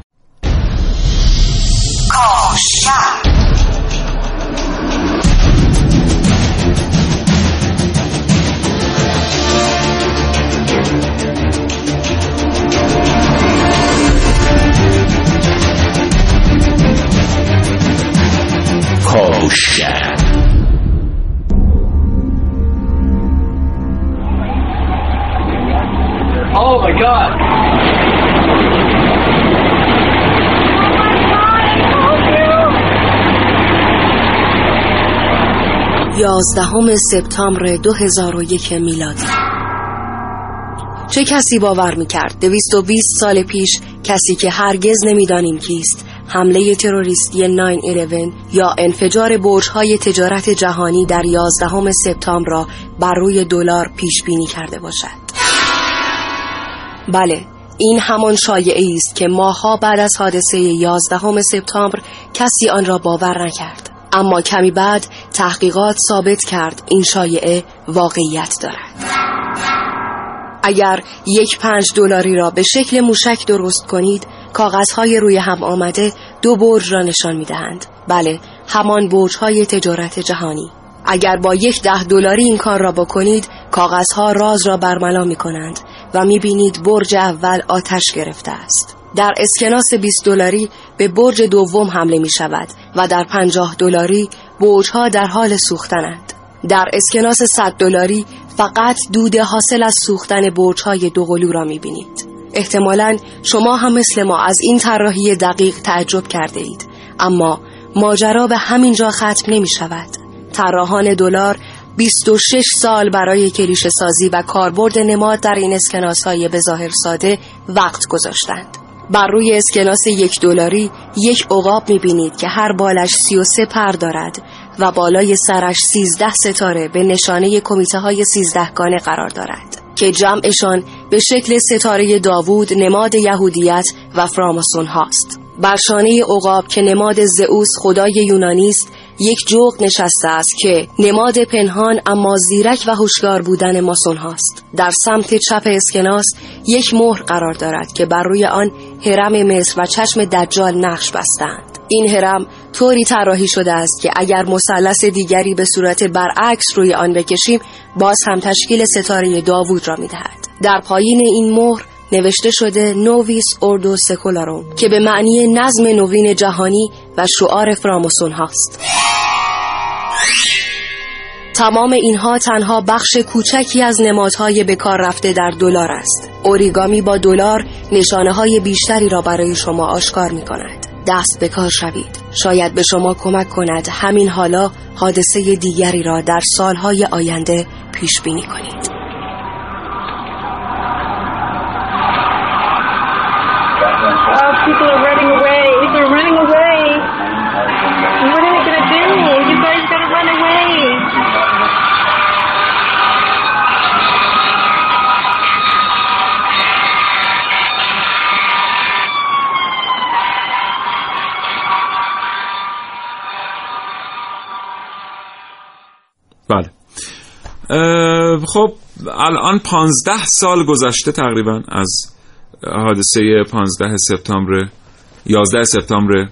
کاوشگر Oh my god! یازدهم سپتامبر 2001 میلادی. چه کسی باور می‌کرد؟ 220 سال پیش کسی که هرگز نمی‌دانیم کیست. حمله تروریستی 9-11 یا انفجار برج‌های تجارت جهانی در 11 سپتامبر را بر روی دلار پیش بینی کرده باشد. بله، این همان شایعه است که ماها بعد از حادثه 11 سپتامبر کسی آن را باور نکرد. اما کمی بعد تحقیقات ثابت کرد این شایعه واقعیت دارد. اگر یک پنج دلاری را به شکل موشک درست کنید کاغذهای روی هم آمده دو برج را نشان می دهند. بله همان برج های تجارت جهانی. اگر با یک ده دلاری این کار را بکنید کاغذها راز را برملا می کنند و می بینید برج اول آتش گرفته است. در اسکناس 20 دلاری به برج دوم حمله می شود و در 50 دلاری برج ها در حال سوختنند. در اسکناس 100 دلاری فقط دود حاصل از سوختن برج های دوقلو را می بینید احتمالا شما هم مثل ما از این طراحی دقیق تعجب کرده اید. اما ماجرا به همین جا ختم نمی شود. طراحان دلار 26 سال برای کلیشه سازی و کاربرد نماد در این اسکناس های به ظاهر ساده وقت گذاشتند. بر روی اسکناس یک دلاری یک عقاب می‌بینید که هر بالش 33 پر دارد و بالای سرش 13 ستاره به نشانه کمیته های 13 گانه قرار دارد. که جمعشان به شکل ستاره داوود نماد یهودیت و فراماسون هاست. بر شانه عقاب که نماد زئوس خدای یونانی است یک جوق نشسته است که نماد پنهان اما زیرک و هوشیار بودن ماسون هاست. در سمت چپ اسکناس یک مهر قرار دارد که بر روی آن هرم مصر و چشم دجال نقش بستند این هرم طوری طراحی شده است که اگر مثلث دیگری به صورت برعکس روی آن بکشیم باز هم تشکیل ستاره داوود را می‌دهد. در پایین این مهر نوشته شده نوویس اوردو سکولاروم که به معنی نظم نوین جهانی و شعار فراموسون هاست. تمام اینها تنها بخش کوچکی از نمادهای به کار رفته در دلار است. اوریگامی با دلار نشانه های بیشتری را برای شما آشکار می کند دست به کار شوید. شاید به شما کمک کند همین حالا حادثه دیگری را در سالهای آینده پیش بینی کنید. خب الان پانزده سال گذشته تقریبا از حادثه پانزده سپتامبر 11 سپتامبر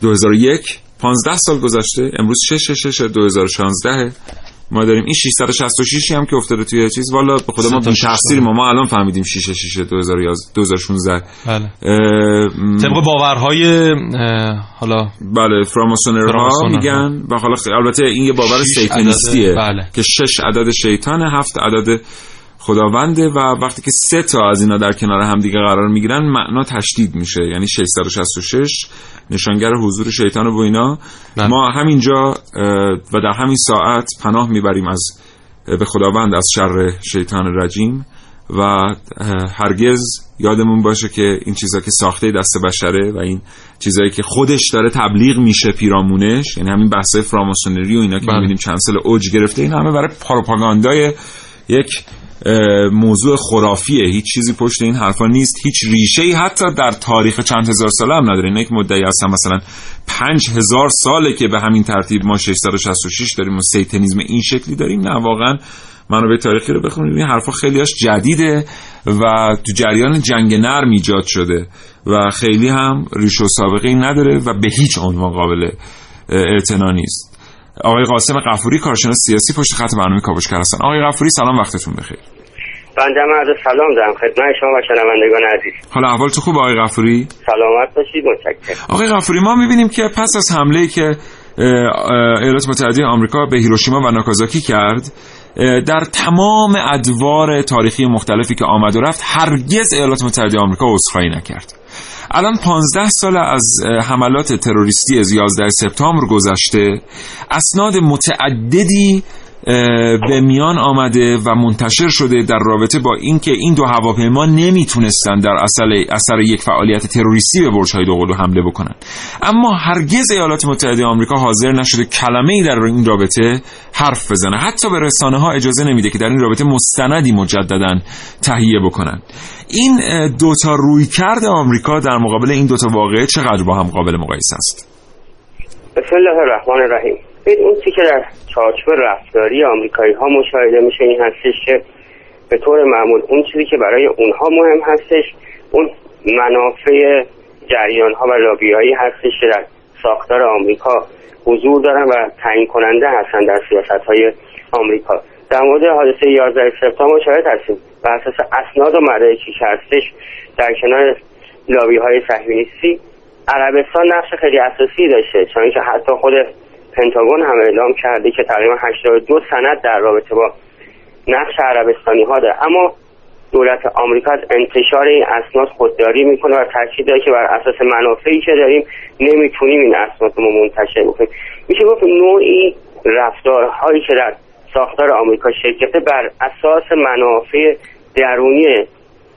2001 15 سال گذشته امروز 6 6 2016 ما داریم. این 666 هم که افتاده توی چیز والا به خدا ما بی تقصیر ما. ما الان فهمیدیم 6 6 2016 بله. طبق باورهای حالا بله فراماسونرها میگن و حالا البته این یه باور سیتانیستیه بله. که 6 عدد شیطان هفت عدد خداونده و وقتی که سه تا از اینا در کنار همدیگه قرار می‌گیرن معنا تشدید میشه یعنی 666 نشانگر حضور شیطان و اینا بله. ما همینجا و در همین ساعت پناه می‌بریم از به خداوند از شر شیطان رجیم و هرگز یادمون باشه که این چیزا که ساخته دست بشره و این چیزایی که خودش داره تبلیغ میشه پیرامونش یعنی همین بحث فراماسونری و اینا که بله. می‌بینیم چند سال اوج گرفته این همه برای پروپاگاندای یک موضوع خرافیه. هیچ چیزی پشت این حرفا نیست. هیچ ریشه ای حتی در تاریخ چند هزار ساله هم نداره. یک مدعی هستن. مثلا پنج هزار ساله که به همین ترتیب ما 666 داریم و سیتنیزم این شکلی داریم. نه واقعا منابع تاریخی رو بخونید. این حرفا خیلیاش جدیده و تو جریان جنگ نرم ایجاد شده و خیلی هم ریش و سابقه نداره و به هیچ عنوان قابل اعتنا نیست. آقای قاسم قفوری کارشناس سیاسی پشت خط برنامه کاوشگر هستن. آقای قفوری سلام وقتتون بخیر. بنده عرض سلام دارم. خدمت شما و شنوندگان عزیز. حالا اول تو خوب آقای قفوری سلامت باشید متشکرم. آقای قفوری ما می‌بینیم که پس از حمله که ایالات متحده آمریکا به هیروشیما و ناکازاکی کرد در تمام ادوار تاریخی مختلفی که آمد و رفت هرگز ایالات متحده آمریکا عذرخواهی نکرد. الان 15 سال از حملات تروریستی از 11 سپتامبر گذشته اسناد متعددی به میان آمده و منتشر شده در رابطه با اینکه این دو هواپیما نمی‌تونستن در اصل اثر یک فعالیت تروریستی به برج‌های دوقلو حمله بکنن. اما هرگز ایالات متحده آمریکا حاضر نشده کلمه ای در این رابطه حرف بزنه. حتی به رسانه ها اجازه نمیده که در این رابطه مستندی مجددا تهیه بکنن. این دوتا رویکرد آمریکا در مقابل این دوتا واقعه چقدر با هم قابل مقایسه است؟ بسم الله الرحمن الرحیم. اون چی که در چارچوب رفتاری آمریکایی ها مشاهده میشه این هستش که به طور معمول اون چیزی که برای اونها مهم هستش اون منافع جریان ها و لابیایی هستش که در ساختار آمریکا حضور دارن و تعیین کننده هستن در سیاست های آمریکا. در مورد حادثه 11 سپتامبر شاهد هستیم. بر اساس اسناد و مدارکی که هستش در کنار لابی های صهیونیستی عربستان نقش خیلی اساسی داشته چون که حتی خود پنتاگون هم اعلام کرده که تقریبا 82 سند در رابطه با نقش عربستانی ها داره. اما دولت آمریکا از انتشار این اسناد خودداری می‌کنه و تاکید داره که بر اساس منافعی که داریم نمی‌تونیم این اسناد رو منتشر بکنیم. میشه گفت نوعی رفتارهایی که در ساختار آمریکا شرکت بر اساس منافع درونی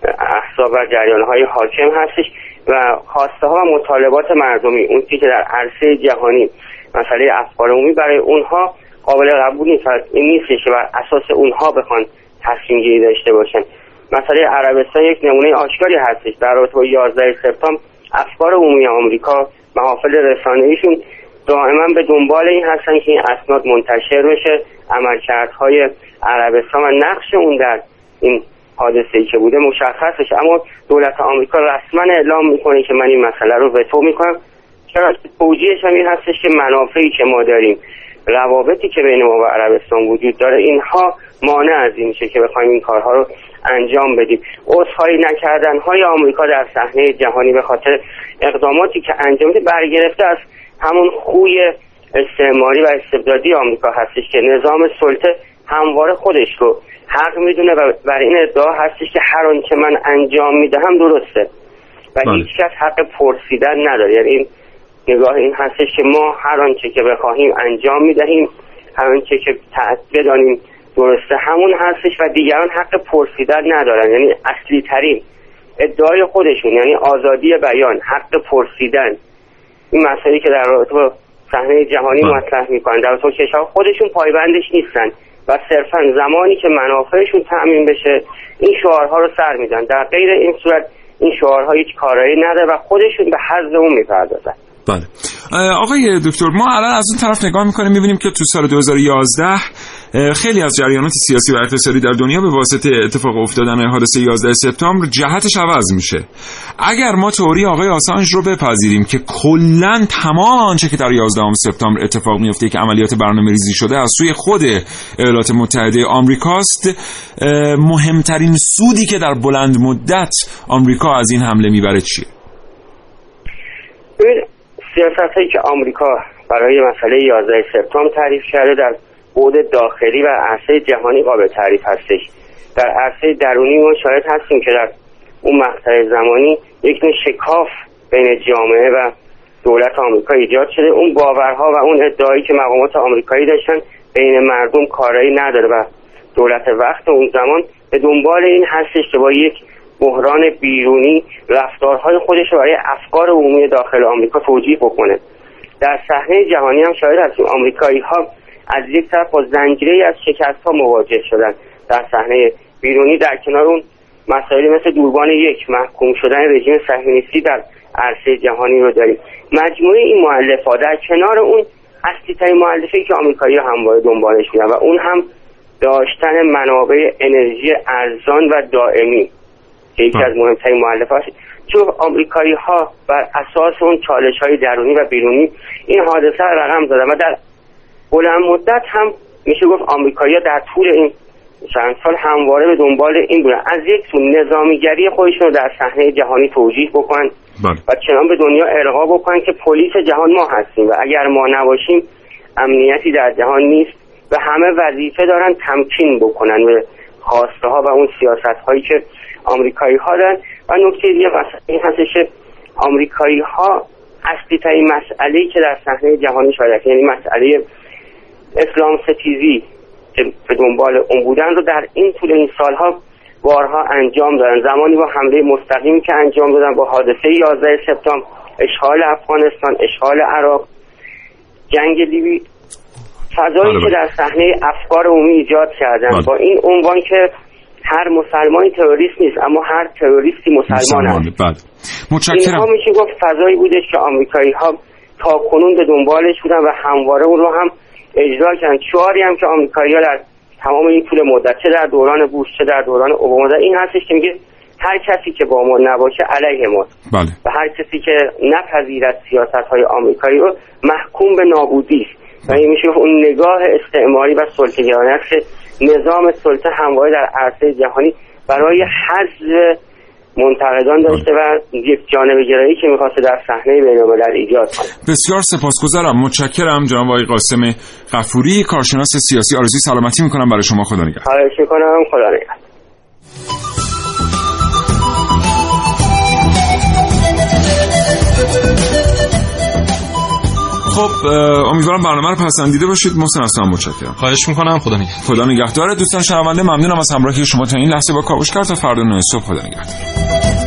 احزاب و جریان های حاکم هستش و خواسته ها و مطالبات مردمی اون که در عرصه جهانی مسئله افکار عمومی برای اونها قابل قبول نیست. این نیست که بر اساس اونها بخوان تصمیم گیری داشته باشن. مسئله عربستان یک نمونه آشکاری هستش. در رابطه با 11 سپتامبر افکار عمومی آمریکا محافل رسانه‌ایشون دائما به دنبال این هستن که این اسناد منتشر بشه. عملکردهای عربستان و نقش اون در این حادثه ای که بوده مشخص بشه. اما دولت آمریکا رسما اعلام می‌کنه که من این مسئله رو وتو می‌کنم. چرا توجیهش هم این هستش که منافعی که ما داریم روابطی که بین ما و عربستان وجود داره اینها مانع از این میشه که بخوایم این کارها رو انجام بدیم. عذرخواهی نکردن های آمریکا در صحنه جهانی به خاطر اقداماتی که انجام برگرفته از همون خوی استعماری و استبدادی آمریکا هستش که نظام سلطه همواره خودش رو حق می‌دونه و بر این ادعا هستش که هر آنچه من انجام می‌دهم درسته. و بله. هیچ کس حق پرسیدن نداره. یعنی این نگاه این هستش که ما هر آنچه که بخواهیم انجام می‌دهیم هر آنچه که بدانیم درسته همون هستش و دیگران حق پرسیدن ندارن. یعنی اصلی ترین ادعای خودشون یعنی آزادی بیان حق پرسیدن. این مسئله که در رابطه با صحنه جهانی بله. مطرح می‌کنن. در رابطه کشور خودشون پایبندش نیستن و صرفا زمانی که منافعشون تأمین بشه این شعارها رو سر میدن. در غیر این صورت این شعارها هیچ کارایی نداره و خودشون به حض اون می‌پردازن. بله. آقای دکتر ما الان از اون طرف نگاه می‌کنیم می‌بینیم که تو سال 2011 خیلی از جریانات سیاسی و اقتصادی در دنیا به واسطه اتفاق افتادن حادثه 11 سپتامبر جهتش عوض میشه. اگر ما توری آقای آسانج رو بپذیریم که کلا تمام آنچه که در 11 سپتامبر اتفاق میفته که عملیات برنامه ریزی شده از سوی خود ایالات متحده آمریکاست مهمترین سودی که در بلند مدت آمریکا از این حمله می‌بره چیه؟ سیاست هایی که آمریکا برای مسئله 11 سپتامبر تعریف کرده در بود داخلی و عرصه جهانی قابل تعریف هستش. در عرصه درونی ما شاید هستیم که در اون مقطع زمانی یک نوع شکاف بین جامعه و دولت آمریکا ایجاد شده. اون باورها و اون ادعایی که مقامات آمریکایی داشتن بین مردم کارایی نداره و دولت وقت اون زمان به دنبال این هستش که با یک بحران بیرونی رفتارهای خودش رو برای افکار عمومی داخل آمریکا توجیه بکنه. در صحنه جهانی هم شاید هستیم آمریکایی ها از یک طرف با زنجیره از شکست ها مواجه شدن. در صحنه بیرونی در کنار اون مسائلی مثل دوربان یک محکوم شدن رژیم صهیونیستی در عرصه جهانی رو داریم. مجموعه این مؤلفات در کنار اون اصلی ترین مؤلفه که آمریکایی همواره دنبالش میرن و اون هم داشتن منابع انرژی ارزان و دائمی. که یکی از مهمترین مؤلفات چون آمریکایی ها بر اساس اون چالش های درونی و بیرونی این حادثه را رقم زدن و در بلند مدت هم میشه گفت آمریکایی در طول این چند سال همواره به دنبال این بودن از یک سو نظامیگری خودشون رو در صحنه جهانی توجیه بکنن بله. و چنان به دنیا ارقا بکنن که پلیس جهان ما هستیم و اگر ما نباشیم امنیتی در جهان نیست و همه وظیفه دارن تمکین بکنن به خواسته ها و اون سیاست هایی که آمریکایی ها دارن و نکته دیگه مسئله این هستش که آمریکایی ها اصلی ترین مسئله که در صحنه جهانی شاید یعنی مسئله اسلام ستیزی که به دنبال اون بودن رو در این طول این سالها بارها انجام دادن زمانی با حمله مستقیمی که انجام دادن با حادثه 11 سپتامبر اشغال افغانستان اشغال عراق جنگ لیبی فضایی بله، که بله. در صحنه افکار عمومی ایجاد کردن بله. با این عنوان که هر مسلمانی تروریست نیست اما هر تروریستی مسلمان است. بله. متشکرم. اینها میشه گفت فضایی بودش که آمریکایی ها تا کنون به دنبالش بودن و همواره اون رو هم اجرا کردن. شعاری هم که آمریکایی ها در تمام این طول مدت چه در دوران بوش چه در دوران اوباما این هستش که میگه هر کسی که با ما نباشه علیه ما بله. و هر کسی که نپذیرد سیاست های آمریکایی رو محکوم به نابودی است. و این میشه گفت اون نگاه استعماری و سلطه‌گرانه است که نظام سلطه همواره در عرصه جهانی برای حذف منتقدان داشته و یک جانب گرایی که می‌خواسته در صحنه بین‌الملل ایجاد کنه. بسیار سپاسگزارم. متشکرم جناب آقای قاسم غفوری کارشناس سیاسی آرزوی سلامتی می‌کنم. برای شما خدا نگهدار. خواهش می‌کنم. خدا نگهدار. خب امیدوارم برنامه رو پسندیده باشید. محسن اصلا متشکرم. خواهش می‌کنم. خدا نگهدار. خدا نگهدار دوستان شنونده ممنونم از همراهی شما تا این لحظه. با کاوشگر تا فردا نه صبح. خدا نگهدار.